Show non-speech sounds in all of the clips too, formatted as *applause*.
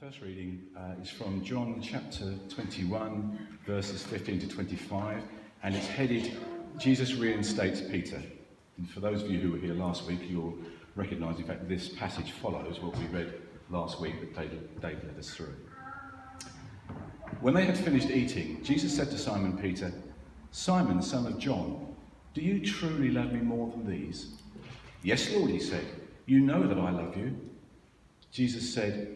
First reading uh, is from John chapter 21, verses 15 to 25, and it's headed Jesus reinstates Peter. And for those of you who were here last week, you'll recognise, in fact, this passage follows what we read last week that David, David led us through. When they had finished eating, Jesus said to Simon Peter, Simon, son of John, do you truly love me more than these? Yes, Lord, he said. You know that I love you. Jesus said,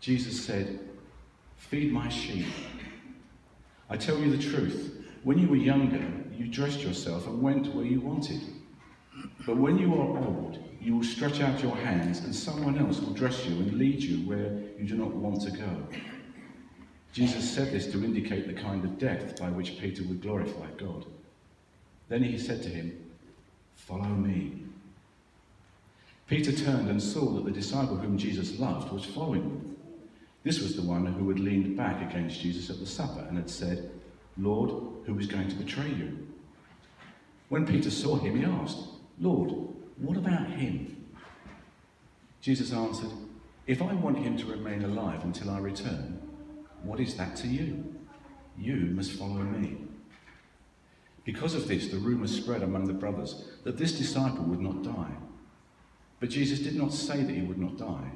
Jesus said, Feed my sheep. I tell you the truth. When you were younger, you dressed yourself and went where you wanted. But when you are old, you will stretch out your hands, and someone else will dress you and lead you where you do not want to go. Jesus said this to indicate the kind of death by which Peter would glorify God. Then he said to him, Follow me. Peter turned and saw that the disciple whom Jesus loved was following them. This was the one who had leaned back against Jesus at the supper and had said, Lord, who is going to betray you? When Peter saw him, he asked, Lord, what about him? Jesus answered, If I want him to remain alive until I return, what is that to you? You must follow me. Because of this, the rumour spread among the brothers that this disciple would not die. But Jesus did not say that he would not die.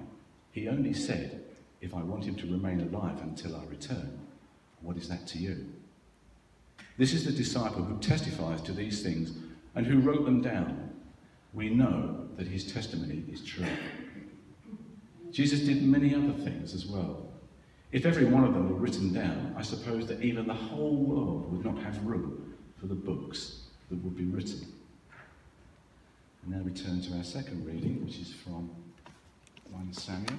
He only said, If I want him to remain alive until I return, what is that to you? This is the disciple who testifies to these things and who wrote them down. We know that his testimony is true. Jesus did many other things as well. If every one of them were written down, I suppose that even the whole world would not have room for the books that would be written. And now we turn to our second reading, which is from 1 Samuel.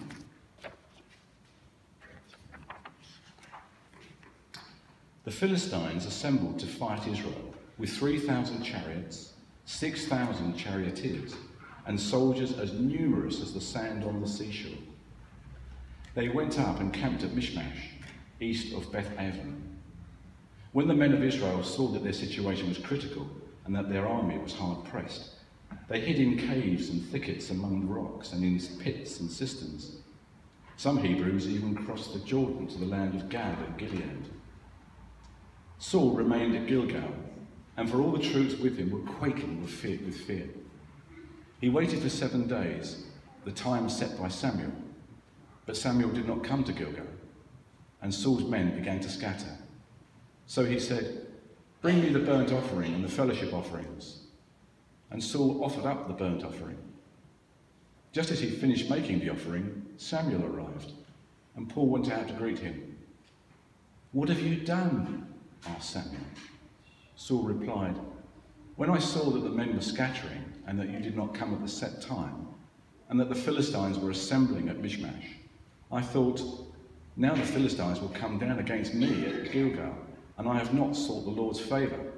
The Philistines assembled to fight Israel with 3,000 chariots, 6,000 charioteers, and soldiers as numerous as the sand on the seashore. They went up and camped at Micmash, east of Beth Aven. When the men of Israel saw that their situation was critical and that their army was hard pressed, they hid in caves and thickets among the rocks and in pits and cisterns. Some Hebrews even crossed the Jordan to the land of Gad and Gilead. Saul remained at Gilgal, and for all the troops with him were quaking with fear. He waited for seven days, the time set by Samuel. But Samuel did not come to Gilgal, and Saul's men began to scatter. So he said, Bring me the burnt offering and the fellowship offerings and Saul offered up the burnt offering. Just as he finished making the offering, Samuel arrived, and Paul went out to greet him. What have you done? Asked Samuel. Saul replied, When I saw that the men were scattering, and that you did not come at the set time, and that the Philistines were assembling at Micmash, I thought, Now the Philistines will come down against me at Gilgal, and I have not sought the Lord's favour.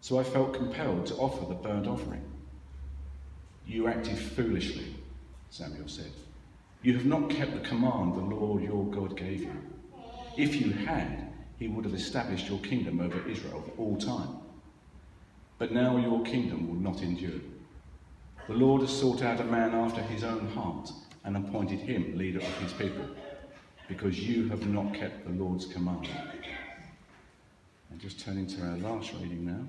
So I felt compelled to offer the burnt offering. You acted foolishly, Samuel said. You have not kept the command the Lord your God gave you. If you had, he would have established your kingdom over Israel for all time. But now your kingdom will not endure. The Lord has sought out a man after his own heart and appointed him leader of his people, because you have not kept the Lord's command. And just turning to our last reading now.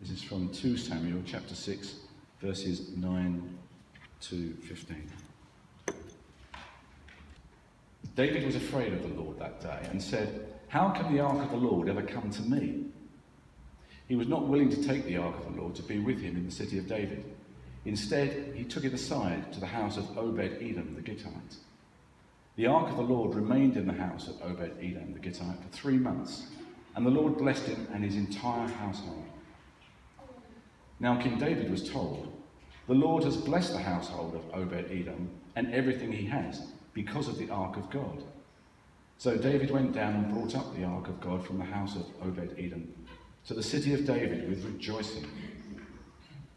This is from 2 Samuel chapter 6, verses 9 to 15. David was afraid of the Lord that day and said, How can the ark of the Lord ever come to me? He was not willing to take the ark of the Lord to be with him in the city of David. Instead, he took it aside to the house of Obed Edom the Gittite. The ark of the Lord remained in the house of Obed Edom the Gittite for three months, and the Lord blessed him and his entire household. Now King David was told, The Lord has blessed the household of Obed Edom and everything he has because of the ark of God. So David went down and brought up the ark of God from the house of Obed Edom to the city of David with rejoicing.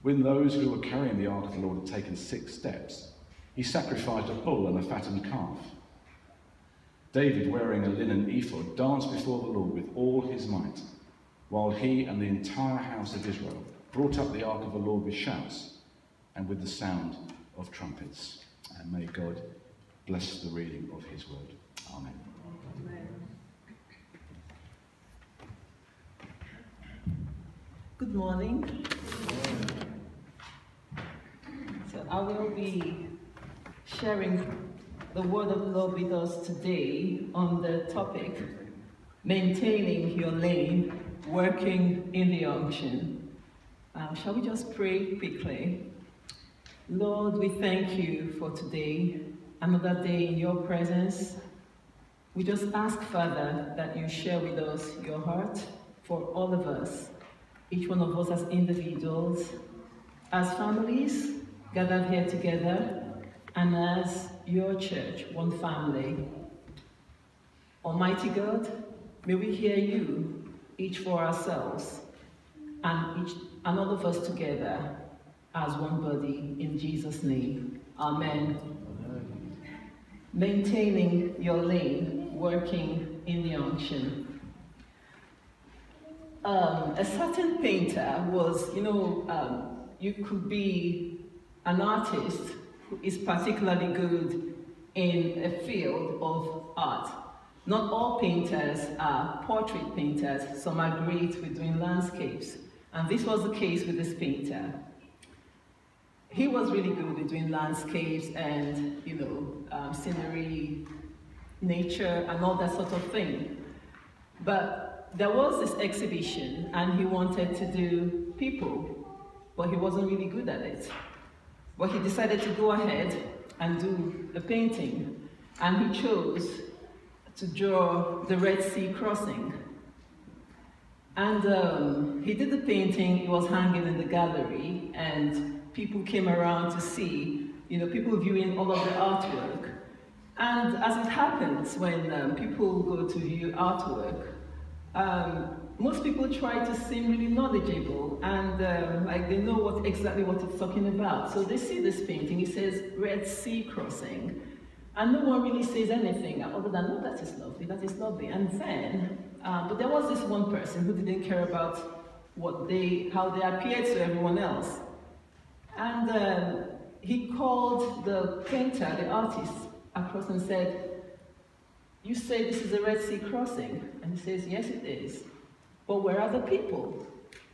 When those who were carrying the ark of the Lord had taken six steps, he sacrificed a bull and a fattened calf. David, wearing a linen ephod, danced before the Lord with all his might, while he and the entire house of Israel brought up the ark of the Lord with shouts and with the sound of trumpets. And may God bless the reading of his word. Amen. Good morning. So I will be sharing the word of the Lord with us today on the topic maintaining your lane, working in the unction. Um, shall we just pray quickly? Lord, we thank you for today, another day in your presence. We just ask, Father, that you share with us your heart for all of us, each one of us as individuals, as families gathered here together, and as your church, one family. Almighty God, may we hear you, each for ourselves, and each and all of us together as one body in Jesus' name. Amen. Amen. Maintaining your lane, working in the unction. Um, a certain painter was, you know, um, you could be an artist who is particularly good in a field of art. Not all painters are portrait painters, some are great with doing landscapes. And this was the case with this painter he was really good at doing landscapes and, you know, um, scenery, nature, and all that sort of thing. But there was this exhibition, and he wanted to do people, but he wasn't really good at it. But he decided to go ahead and do a painting, and he chose to draw the Red Sea crossing. And um, he did the painting, it was hanging in the gallery, and people came around to see, you know, people viewing all of the artwork. And as it happens when um, people go to view artwork, um, most people try to seem really knowledgeable and um, like they know what exactly what it's talking about. So they see this painting, it says Red Sea crossing, and no one really says anything other than, oh, that is lovely, that is lovely. And then, um, but there was this one person who didn't care about what they, how they appeared to everyone else. And um, he called the painter, the artist, across and said, you say this is a Red Sea crossing? And he says, yes, it is. But where are the people?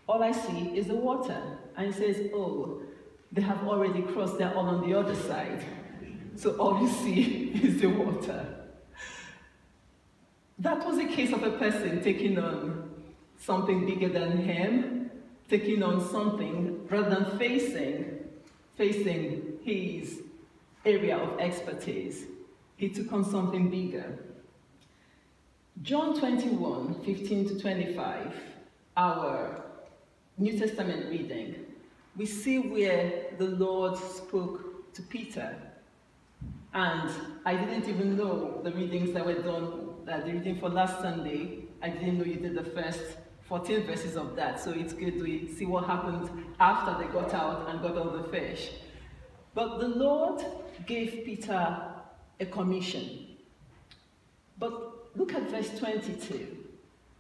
All I see is the water. And he says, oh, they have already crossed, they're all on the other side. So all you see *laughs* is the water. That was a case of a person taking on something bigger than him, taking on something rather than facing facing his area of expertise, he took on something bigger. John 21, 15 to 25, our New Testament reading, we see where the Lord spoke to Peter. And I didn't even know the readings that were done, uh, the reading for last Sunday. I didn't know you did the first 14 verses of that. So it's good to see what happened after they got out and got all the fish. But the Lord gave Peter a commission. But look at verse 22.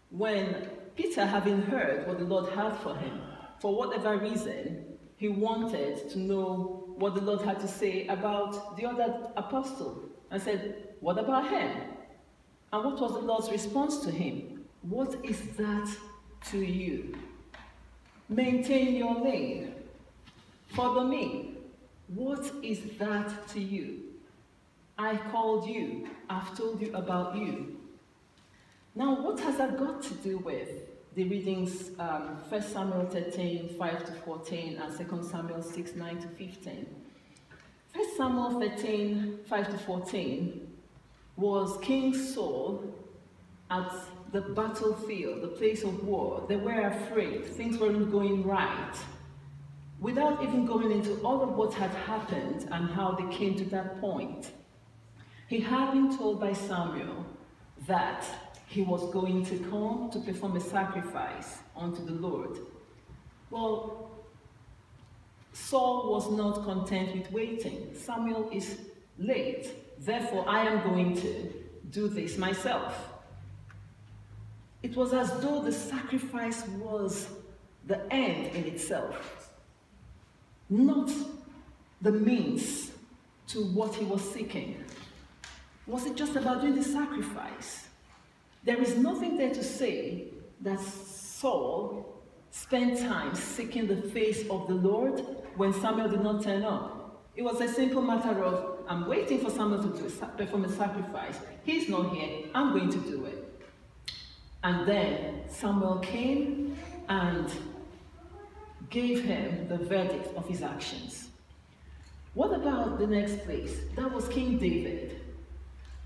When Peter, having heard what the Lord had for him, for whatever reason, he wanted to know what the Lord had to say about the other apostle and said, What about him? And what was the Lord's response to him? What is that to you. Maintain your lane. Follow me. What is that to you? I called you. I've told you about you. Now, what has that got to do with the readings um, 1 Samuel 13, 5 to 14, and 2 Samuel 6, 9 to 15? 1 Samuel 13, 5 to 14 was King Saul at the battlefield, the place of war. They were afraid. Things weren't going right. without even going into all of what had happened and how they came to that point. He had been told by Samuel that he was going to come to perform a sacrifice unto the Lord. Well, Saul was not content with waiting. Samuel is late, therefore, I am going to do this myself. It was as though the sacrifice was the end in itself, not the means to what he was seeking. Was it just about doing the sacrifice? There is nothing there to say that Saul spent time seeking the face of the Lord when Samuel did not turn up. It was a simple matter of, I'm waiting for Samuel to perform a sacrifice. He's not here, I'm going to do it. And then Samuel came and gave him the verdict of his actions. What about the next place? That was King David.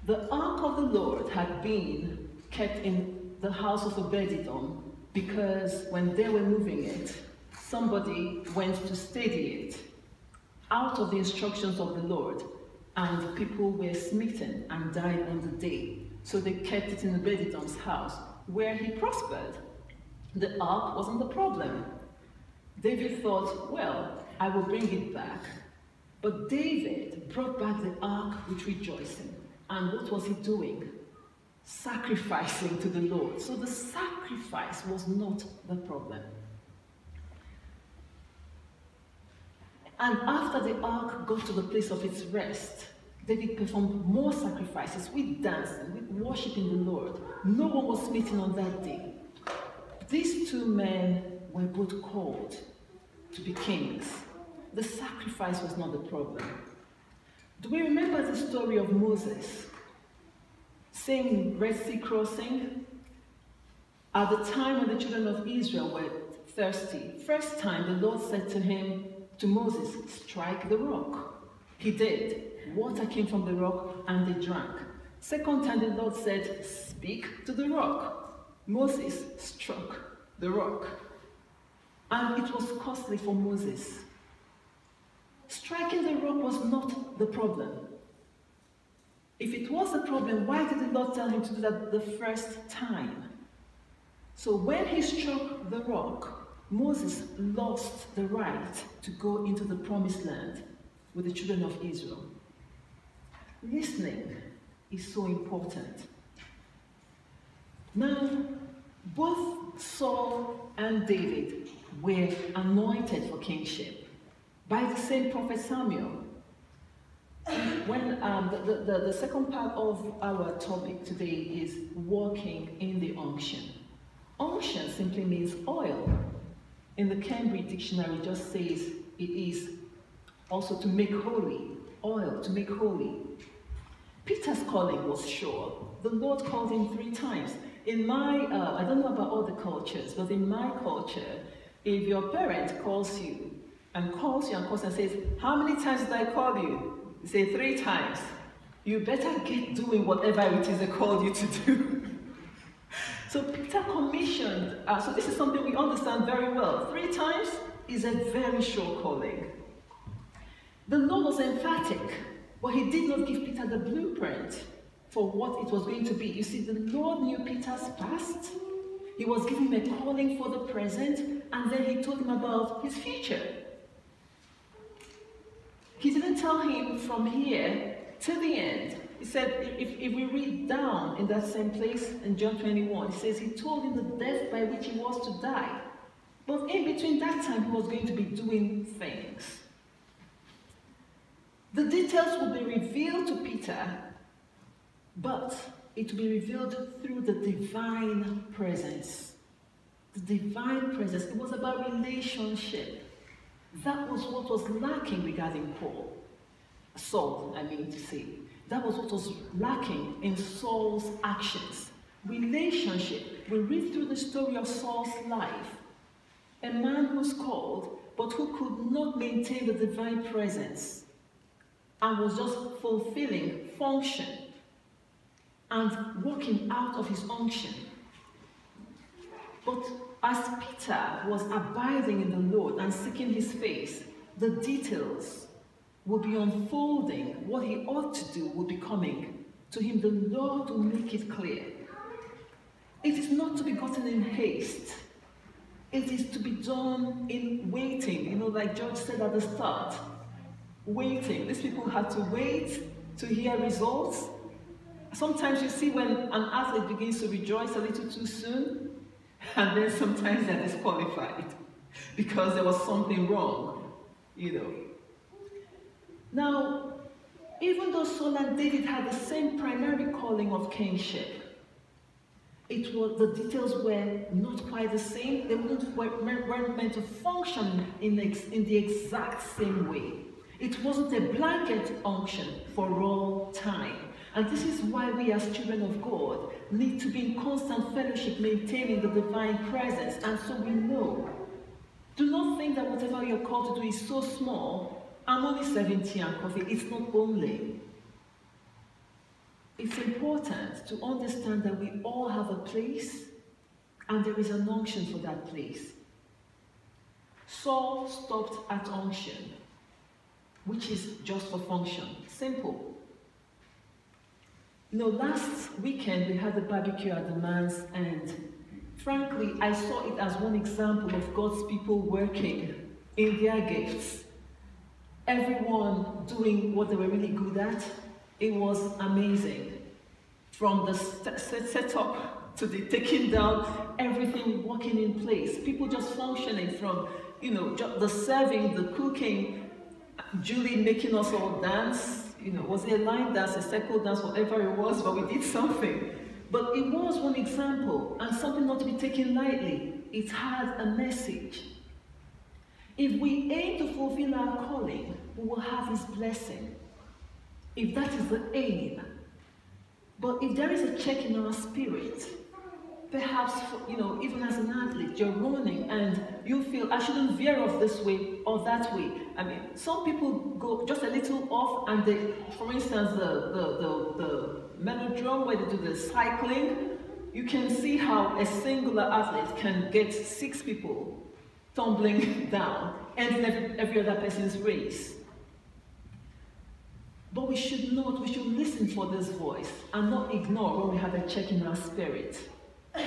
The ark of the Lord had been kept in the house of Obededom because when they were moving it, somebody went to steady it out of the instructions of the Lord, and people were smitten and died on the day. So they kept it in Obededom's house where he prospered. The ark wasn't the problem. David thought, well, I will bring it back. But David brought back the ark with rejoicing. And what was he doing? Sacrificing to the Lord. So the sacrifice was not the problem. And after the ark got to the place of its rest, David performed more sacrifices with dancing, with worshiping the Lord. No one was smitten on that day. These two men were both called to be kings. The sacrifice was not the problem. Do we remember the story of Moses saying Red Sea crossing? At the time when the children of Israel were thirsty, first time the Lord said to him, to Moses, strike the rock. He did. Water came from the rock and they drank. Second time the Lord said, Speak to the rock. Moses struck the rock. And it was costly for Moses. Striking the rock was not the problem. If it was a problem, why did the Lord tell him to do that the first time? So when he struck the rock, Moses lost the right to go into the promised land with the children of Israel. Listening is so important. Now, both Saul and David were anointed for kingship by the same prophet Samuel. When um, the, the, the second part of our topic today is walking in the unction. Unction simply means oil. In the Cambridge Dictionary, just says it is also to make holy, oil to make holy. Peter's calling was sure. The Lord called him three times. In my, uh, I don't know about other cultures, but in my culture, if your parent calls you and calls you and calls and says, How many times did I call you? You say three times. You better get doing whatever it is they called you to do. *laughs* so Peter commissioned, uh, so this is something we understand very well. Three times is a very sure calling. The Lord was emphatic, but he did not give Peter the blueprint for what it was going to be. You see, the Lord knew Peter's past. He was giving him a calling for the present, and then he told him about his future. He didn't tell him from here to the end. He said, if, if we read down in that same place in John 21, he says he told him the death by which he was to die. But in between that time, he was going to be doing things. The details will be revealed to Peter, but it will be revealed through the divine presence. The divine presence. It was about relationship. That was what was lacking regarding Paul. Saul, I mean to say. That was what was lacking in Saul's actions. Relationship. We read through the story of Saul's life. A man who's called, but who could not maintain the divine presence and was just fulfilling function and walking out of his unction. But as Peter was abiding in the Lord and seeking his face, the details will be unfolding. What he ought to do will be coming. To him, the Lord will make it clear. It is not to be gotten in haste. It is to be done in waiting. You know, like George said at the start, waiting. These people had to wait to hear results. Sometimes you see when an athlete begins to rejoice a little too soon, *laughs* and then sometimes they're disqualified *laughs* because there was something wrong, you know. Now, even though Saul and David had the same primary calling of kingship, it was the details were not quite the same. They weren't, weren't meant to function in, ex, in the exact same way. It wasn't a blanket unction for all time. And this is why we as children of God need to be in constant fellowship, maintaining the divine presence. And so we know. Do not think that whatever you're called to do is so small. I'm only 70 and coffee. It's not only. It's important to understand that we all have a place and there is an unction for that place. Saul stopped at unction, which is just for function. Simple. You know, last weekend we had the barbecue at the manse and frankly, I saw it as one example of God's people working in their gifts. Everyone doing what they were really good at. It was amazing. From the setup to the taking down, everything working in place. People just functioning from, you know, the serving, the cooking, Julie making us all dance, you know, was it a line dance, a circle dance, whatever it was, but we did something. But it was one example and something not to be taken lightly. It had a message. If we aim to fulfill our calling, we will have His blessing. If that is the aim. But if there is a check in our spirit, perhaps, you know, even as an athlete, you're running and you feel, I shouldn't veer off this way or that way. I mean, some people go just a little off and they, for instance, the, the, the, the velodrome where they do the cycling, you can see how a singular athlete can get six people tumbling *laughs* down, and every other person's race. But we should not, we should listen for this voice and not ignore when we have a check in our spirit. *coughs*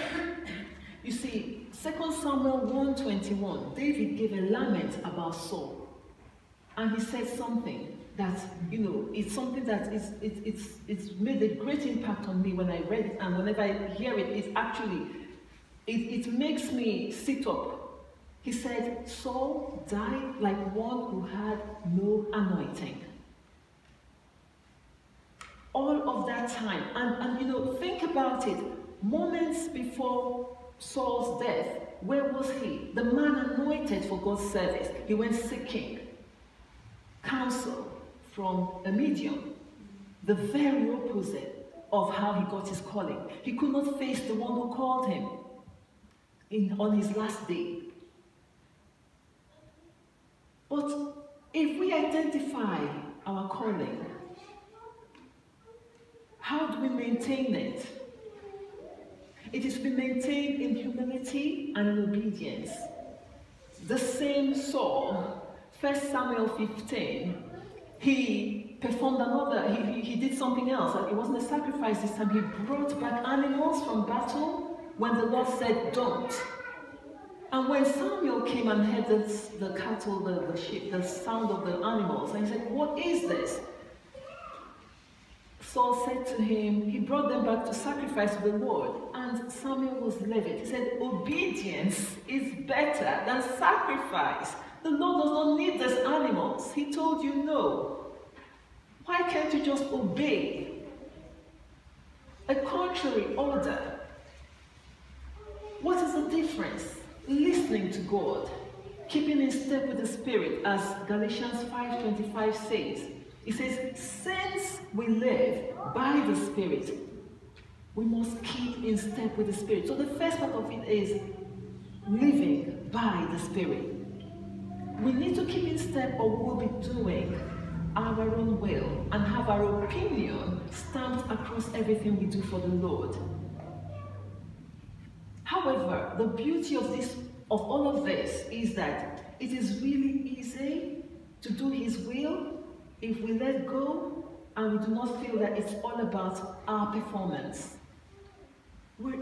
You see, 2 Samuel 1.21, David gave a lament about Saul. And he said something that, you know, it's something that is, it, it's, it's made a great impact on me when I read it. And whenever I hear it, it actually, it, it makes me sit up. He said, Saul died like one who had no anointing. All of that time. And, and you know, think about it. Moments before Saul's death, where was he? The man anointed for God's service. He went seeking counsel from a medium, the very opposite of how he got his calling. He could not face the one who called him in, on his last day. But if we identify our calling, how do we maintain it? It is to be maintained in humility and in obedience. The same Saul, 1 Samuel 15, he performed another, he, he, he did something else. It wasn't a sacrifice this time. He brought back animals from battle when the Lord said, don't. And when Samuel came and heard the, the cattle, the, the sheep, the sound of the animals, and he said, What is this? Saul said to him, he brought them back to sacrifice to the Lord. And Samuel was livid. He said, Obedience is better than sacrifice. The Lord does not need these animals. He told you no. Why can't you just obey? A contrary order. What is the difference? Listening to God, keeping in step with the Spirit, as Galatians 5.25 says. It says, since we live by the Spirit, we must keep in step with the Spirit. So the first part of it is living by the Spirit. We need to keep in step or we will be doing our own will and have our opinion stamped across everything we do for the Lord. However, the beauty of this of all of this is that it is really easy to do his will if we let go and we do not feel that it's all about our performance.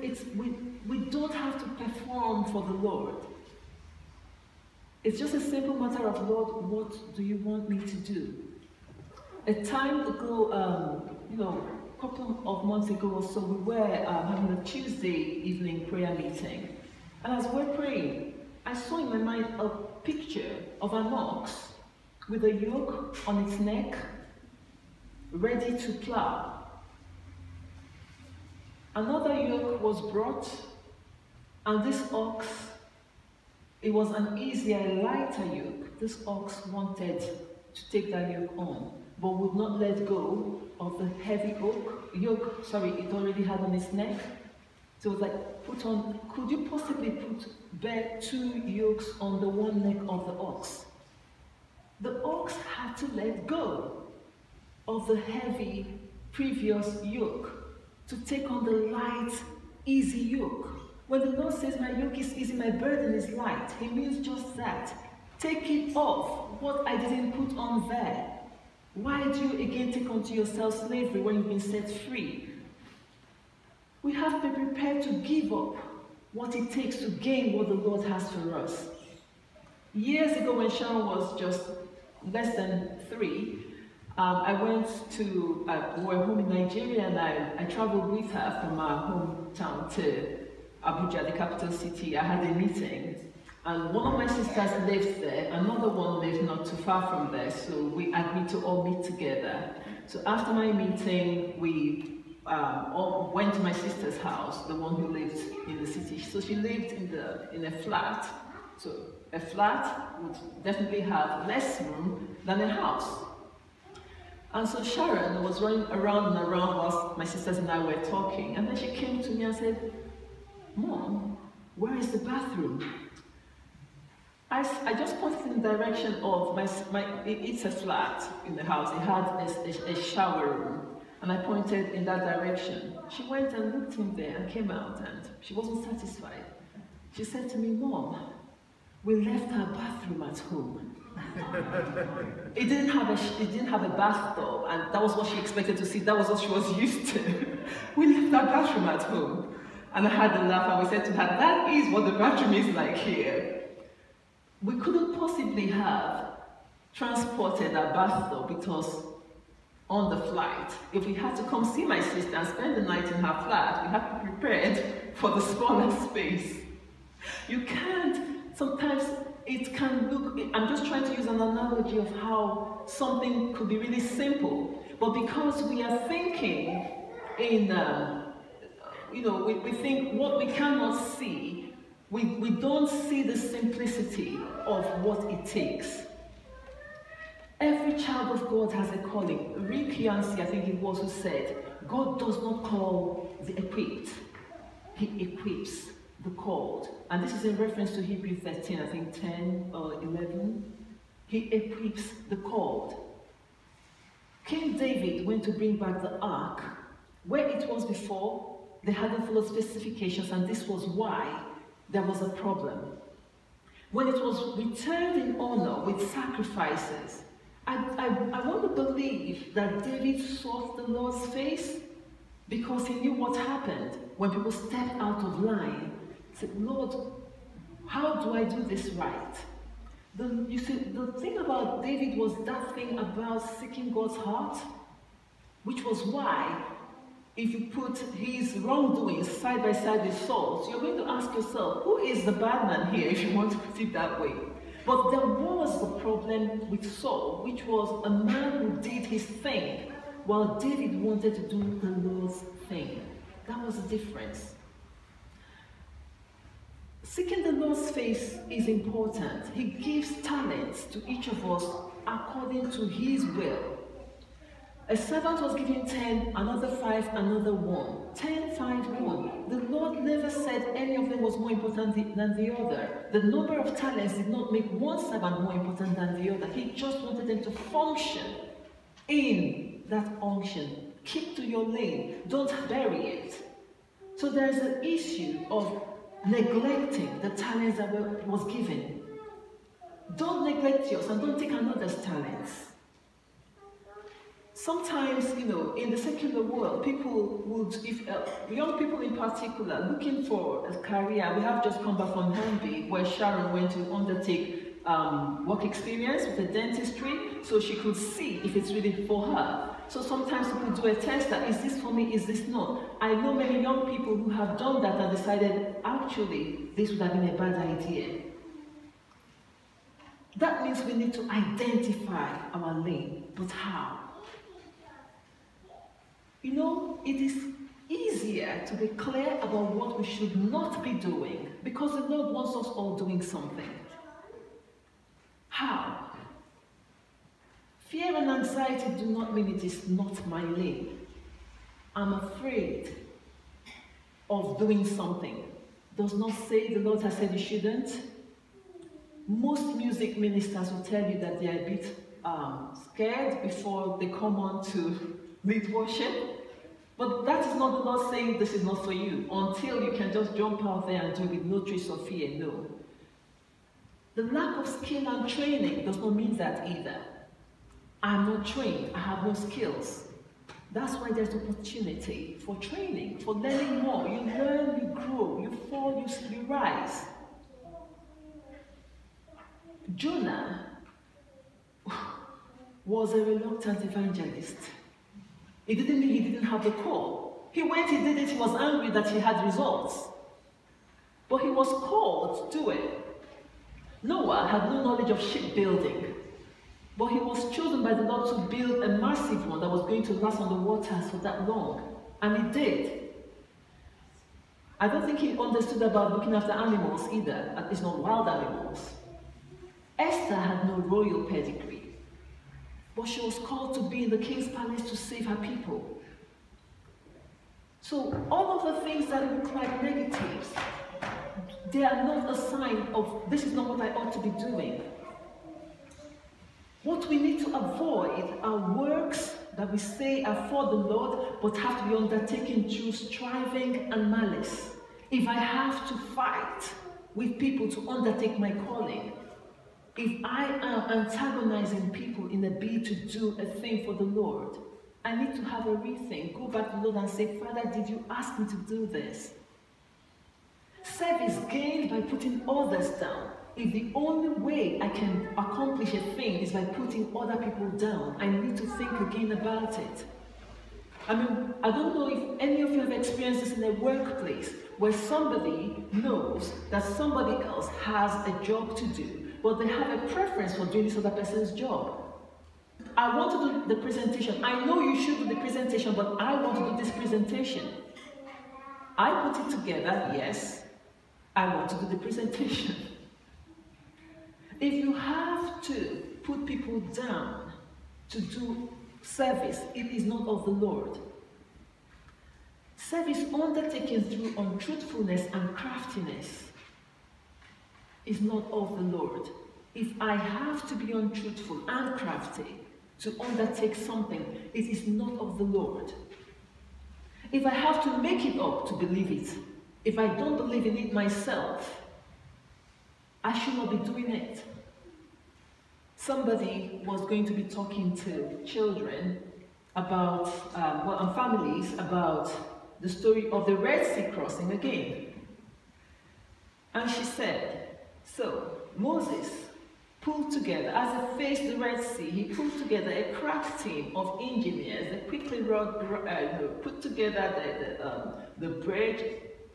It's, we, we don't have to perform for the Lord. It's just a simple matter of, Lord, what do you want me to do? A time ago, um, you know, a couple of months ago or so, we were um, having a Tuesday evening prayer meeting. And as we we're praying, I saw in my mind a picture of an ox with a yoke on its neck, ready to plow. Another yoke was brought, and this ox, it was an easier, lighter yoke. This ox wanted to take that yoke on, but would not let go of the heavy yoke, yoke sorry, it already had on its neck. So it was like, put on, could you possibly put bear two yokes on the one neck of the ox? The ox had to let go of the heavy previous yoke to take on the light, easy yoke. When the Lord says, My yoke is easy, my burden is light, He means just that. Take it off what I didn't put on there. Why do you again take unto yourself slavery when you've been set free? We have to be prepared to give up what it takes to gain what the Lord has for us. Years ago, when Sharon was just less than three, um, I went to, uh, home in Nigeria and I, I traveled with her from our hometown to Abuja, the capital city. I had a meeting and one of my sisters lives there, another one lives not too far from there, so we agreed to all meet together. So after my meeting, we um, all went to my sister's house, the one who lived in the city. So she lived in, the, in a flat. So a flat would definitely have less room than a house. And so Sharon was running around and around whilst my sisters and I were talking. And then she came to me and said, Mom, where is the bathroom? I, I just pointed in the direction of my, my it, it's a flat in the house. It had a, a, a shower room. And I pointed in that direction. She went and looked in there and came out and she wasn't satisfied. She said to me, Mom, we left our bathroom at home. It didn't have a it didn't have a bathtub, and that was what she expected to see. That was what she was *laughs* used to. we left our bathroom at home, and I had a laugh, and we said to her, "That is what the bathroom is like here." We couldn't possibly have transported our bathtub because on the flight, if we had to come see my sister and spend the night in her flat, we had to be prepared for the smaller *laughs* space. You can't sometimes it can look, I'm just trying to use an analogy of how something could be really simple, but because we are thinking in, uh, you know, we, we think what we cannot see, we, we don't see the simplicity of what it takes. Every child of God has a calling. Rick Yancey, I think it was, who said, God does not call the equipped, He equips called. And this is in reference to Hebrew 13, I think 10 or 11. He equips the called. King David went to bring back the ark. Where it was before, they hadn't followed specifications, and this was why there was a problem. When it was returned in honor with sacrifices, I, I, I want to believe that David sought the Lord's face because he knew what happened when people stepped out of line Lord, how do I do this right? The, you see, the thing about David was that thing about seeking God's heart, which was why, if you put his wrongdoings side by side with Saul's, you're going to ask yourself, who is the bad man here, *laughs* if you want to put it that way? But there was the problem with Saul, which was a man who did his thing, while David wanted to do the Lord's thing. That was the difference. Seeking the Lord's face is important. He gives talents to each of us according to His will. A servant was given 10, another 5, another 1. 10, 5, 1. The Lord never said any of them was more important than the other. The number of talents did not make one servant more important than the other. He just wanted them to function in that unction. Keep to your lane. Don't bury it. So there's an issue of neglecting the talents that were, was given. Don't neglect yours and don't take another's talents. Sometimes, you know, in the secular world, people would, if uh, young people in particular, looking for a career, we have just come back from Hamby, where Sharon went to undertake um, work experience with the dentistry, so she could see if it's really for her. So sometimes people do a test that, is this for me, is this not? I know many young people who have done that and decided, actually, this would have been a bad idea. That means we need to identify our lane, but how? You know, it is easier to be clear about what we should not be doing because the Lord wants us all doing something. How? Fear and anxiety do not mean it is not my lane. I'm afraid of doing something. Does not say the Lord has said you shouldn't. Most music ministers will tell you that they are a bit um, scared before they come on to lead worship. But that is not the Lord saying this is not for you until you can just jump out there and do it with no trace of fear. No. The lack of skill and training does not mean that either. I'm not trained, I have no skills. That's why there's opportunity for training, for learning more. You learn, you grow, you fall, you, you rise. Jonah was a reluctant evangelist. It didn't mean he didn't have the call. He went, he did it, he was angry that he had results. But he was called to it. Noah had no knowledge of shipbuilding, but he was chosen by the Lord to build a massive one that was going to last on the waters for that long. And he did. I don't think he understood about looking after animals either, at least not wild animals. Esther had no royal pedigree. But she was called to be in the king's palace to save her people. So all of the things that look like negatives, they are not a sign of this is not what I ought to be doing. What we need to avoid are works that we say are for the Lord, but have to be undertaken through striving and malice. If I have to fight with people to undertake my calling, if I am antagonizing people in a bid to do a thing for the Lord, I need to have a rethink. Go back to the Lord and say, Father, did you ask me to do this? Service gained by putting others down. If the only way I can accomplish a thing is by putting other people down, I need to think again about it. I mean, I don't know if any of you have experienced this in a workplace where somebody knows that somebody else has a job to do but they have a preference for doing this other person's job. I want to do the presentation. I know you should do the presentation, but I want to do this presentation. I put it together, yes. I want to do the presentation. *laughs* If you have to put people down to do service, it is not of the Lord. Service undertaken through untruthfulness and craftiness is not of the Lord. If I have to be untruthful and crafty to undertake something, it is not of the Lord. If I have to make it up to believe it, if I don't believe in it myself, I should not be doing it. Somebody was going to be talking to children about, um, well, and families about the story of the Red Sea crossing again. And she said, so Moses pulled together, as he faced the Red Sea, he pulled together a crack team of engineers that quickly wrote, uh, put together the, the, um, the bridge,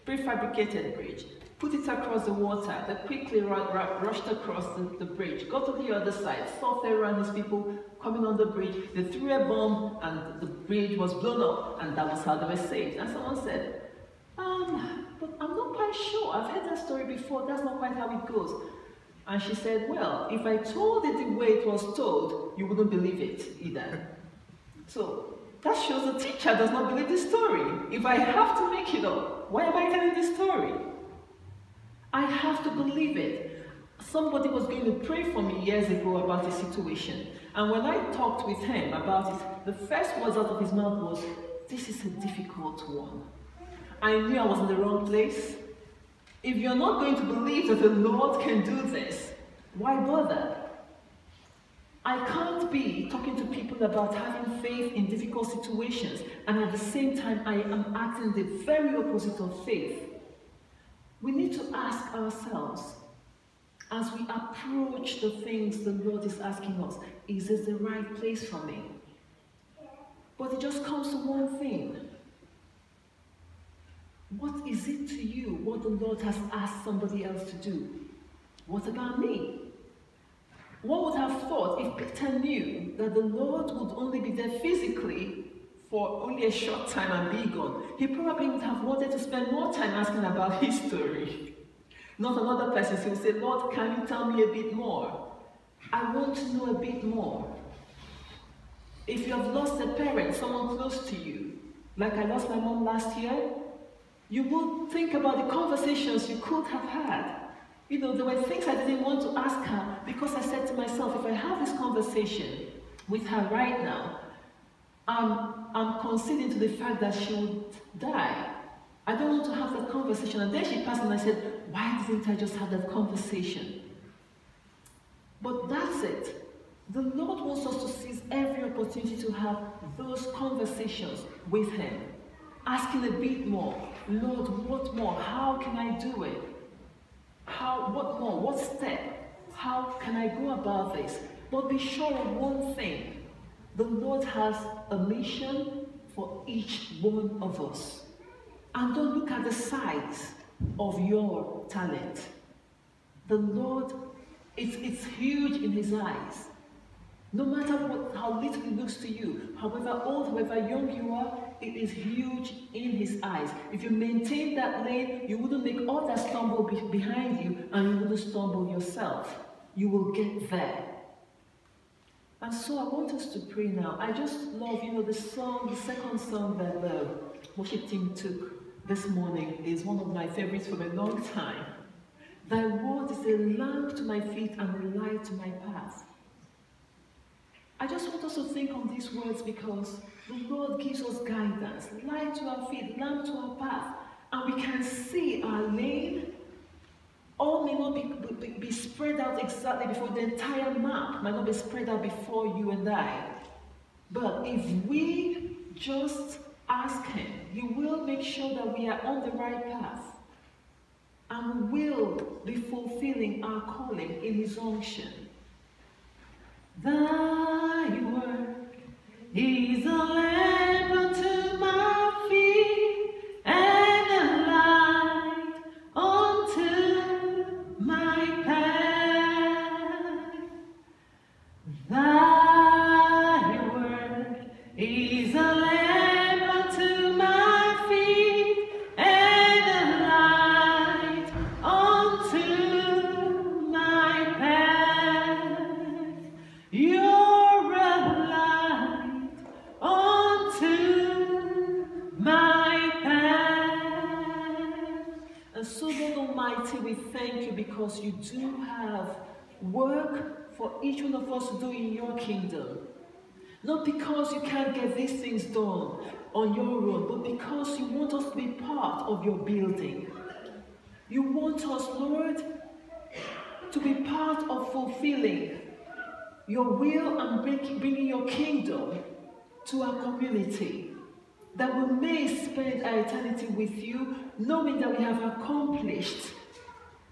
prefabricated bridge, put it across the water, they quickly rushed across the, the, bridge, got to the other side, saw Pharaoh and his people coming on the bridge, they threw a bomb and the bridge was blown up and that was how they were saved. And someone said, um, but I'm not quite sure. I've heard that story before. That's not quite how it goes. And she said, well, if I told it the way it was told, you wouldn't believe it either. So that shows the teacher does not believe the story. If I have to make it up, why am I telling this story? I have to believe it. Somebody was going to pray for me years ago about a situation. And when I talked with him about it, the first words out of his mouth was, this is a difficult one. I knew I was in the wrong place. If you're not going to believe that the Lord can do this, why bother? I can't be talking to people about having faith in difficult situations and at the same time I am acting the very opposite of faith. We need to ask ourselves as we approach the things the Lord is asking us, is this the right place for me? But it just comes to one thing. What is it to you what the Lord has asked somebody else to do? What about me? One would have thought if Peter knew that the Lord would only be there physically for only a short time and be gone, he probably would have wanted to spend more time asking about his story. Not another person. He would say, Lord, can you tell me a bit more? I want to know a bit more. If you have lost a parent, someone close to you, like I lost my mom last year, you would think about the conversations you could have had. You know, there were things I didn't want to ask her because I said to myself, if I have this conversation with her right now, I'm, conceding to the fact that she would die. I don't want to have that conversation. And then she passed and I said, why didn't I just have that conversation? But that's it. The Lord wants us to seize every opportunity to have those conversations with Him, asking a bit more. Lord, what more? How can I do it? How, what more? What step? How can I go about this? But be sure of one thing. The Lord has a mission for each one of us. And don't look at the size of your talent. The Lord, it's, it's huge in His eyes. No matter what, how little it looks to you, however old, however young you are, it is huge in his eyes. If you maintain that lane, you wouldn't make others stumble be behind you and you wouldn't stumble yourself. You will get there. And so I want us to pray now. I just love, you know, the song, the second song that the worship team took this morning is one of my favorites for a long time. Thy word is a lamp to my feet and a light to my path. I just want us to think on these words because the Lord gives us guidance, light to our feet, lamp to our path, and we can see our lane. All may not be, be, be spread out exactly before the entire map might not be spread out before you and I. But if we just ask Him, He will make sure that we are on the right path and will be fulfilling our calling in His unction. Thy word is a lamp you do have work for each one of us to do in your kingdom. Not because you can't get these things done on your own, but because you want us to be part of your building. You want us, Lord, to be part of fulfilling your will and bringing your kingdom to our community. That we may spend our eternity with you, knowing that we have accomplished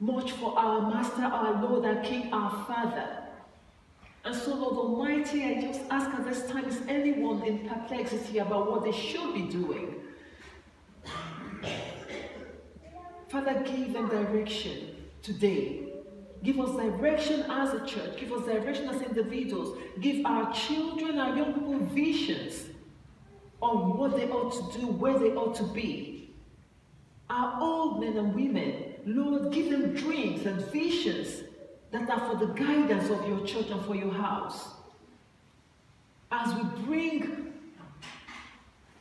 much for our Master, our Lord, our King, our Father. And so, Lord Almighty, I just ask at this time, is anyone in perplexity about what they should be doing? Father, give them direction today. Give us direction as a church. Give us direction as individuals. Give our children, our young people visions on what they ought to do, where they ought to be. Our old men and women, Lord, give them dreams and visions that are for the guidance of your church and for your house. As we bring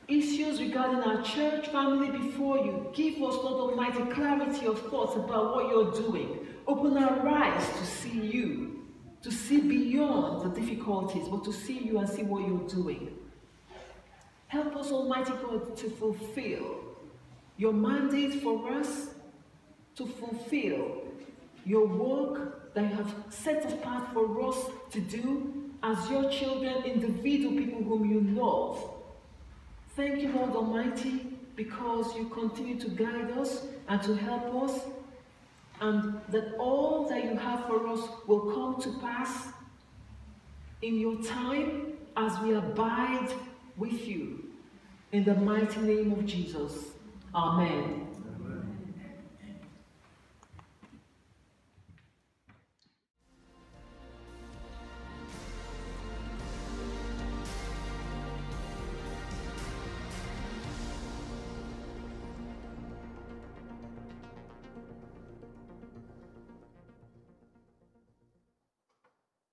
issues regarding our church family before you, give us, Lord Almighty, clarity of thoughts about what you're doing. Open our eyes to see you, to see beyond the difficulties, but to see you and see what you're doing. Help us, Almighty God, to fulfill your mandate for us to fulfill your work that you have set apart for us to do as your children, individual people whom you love. Thank you, Lord Almighty, because you continue to guide us and to help us, and that all that you have for us will come to pass in your time as we abide with you. In the mighty name of Jesus. Amen.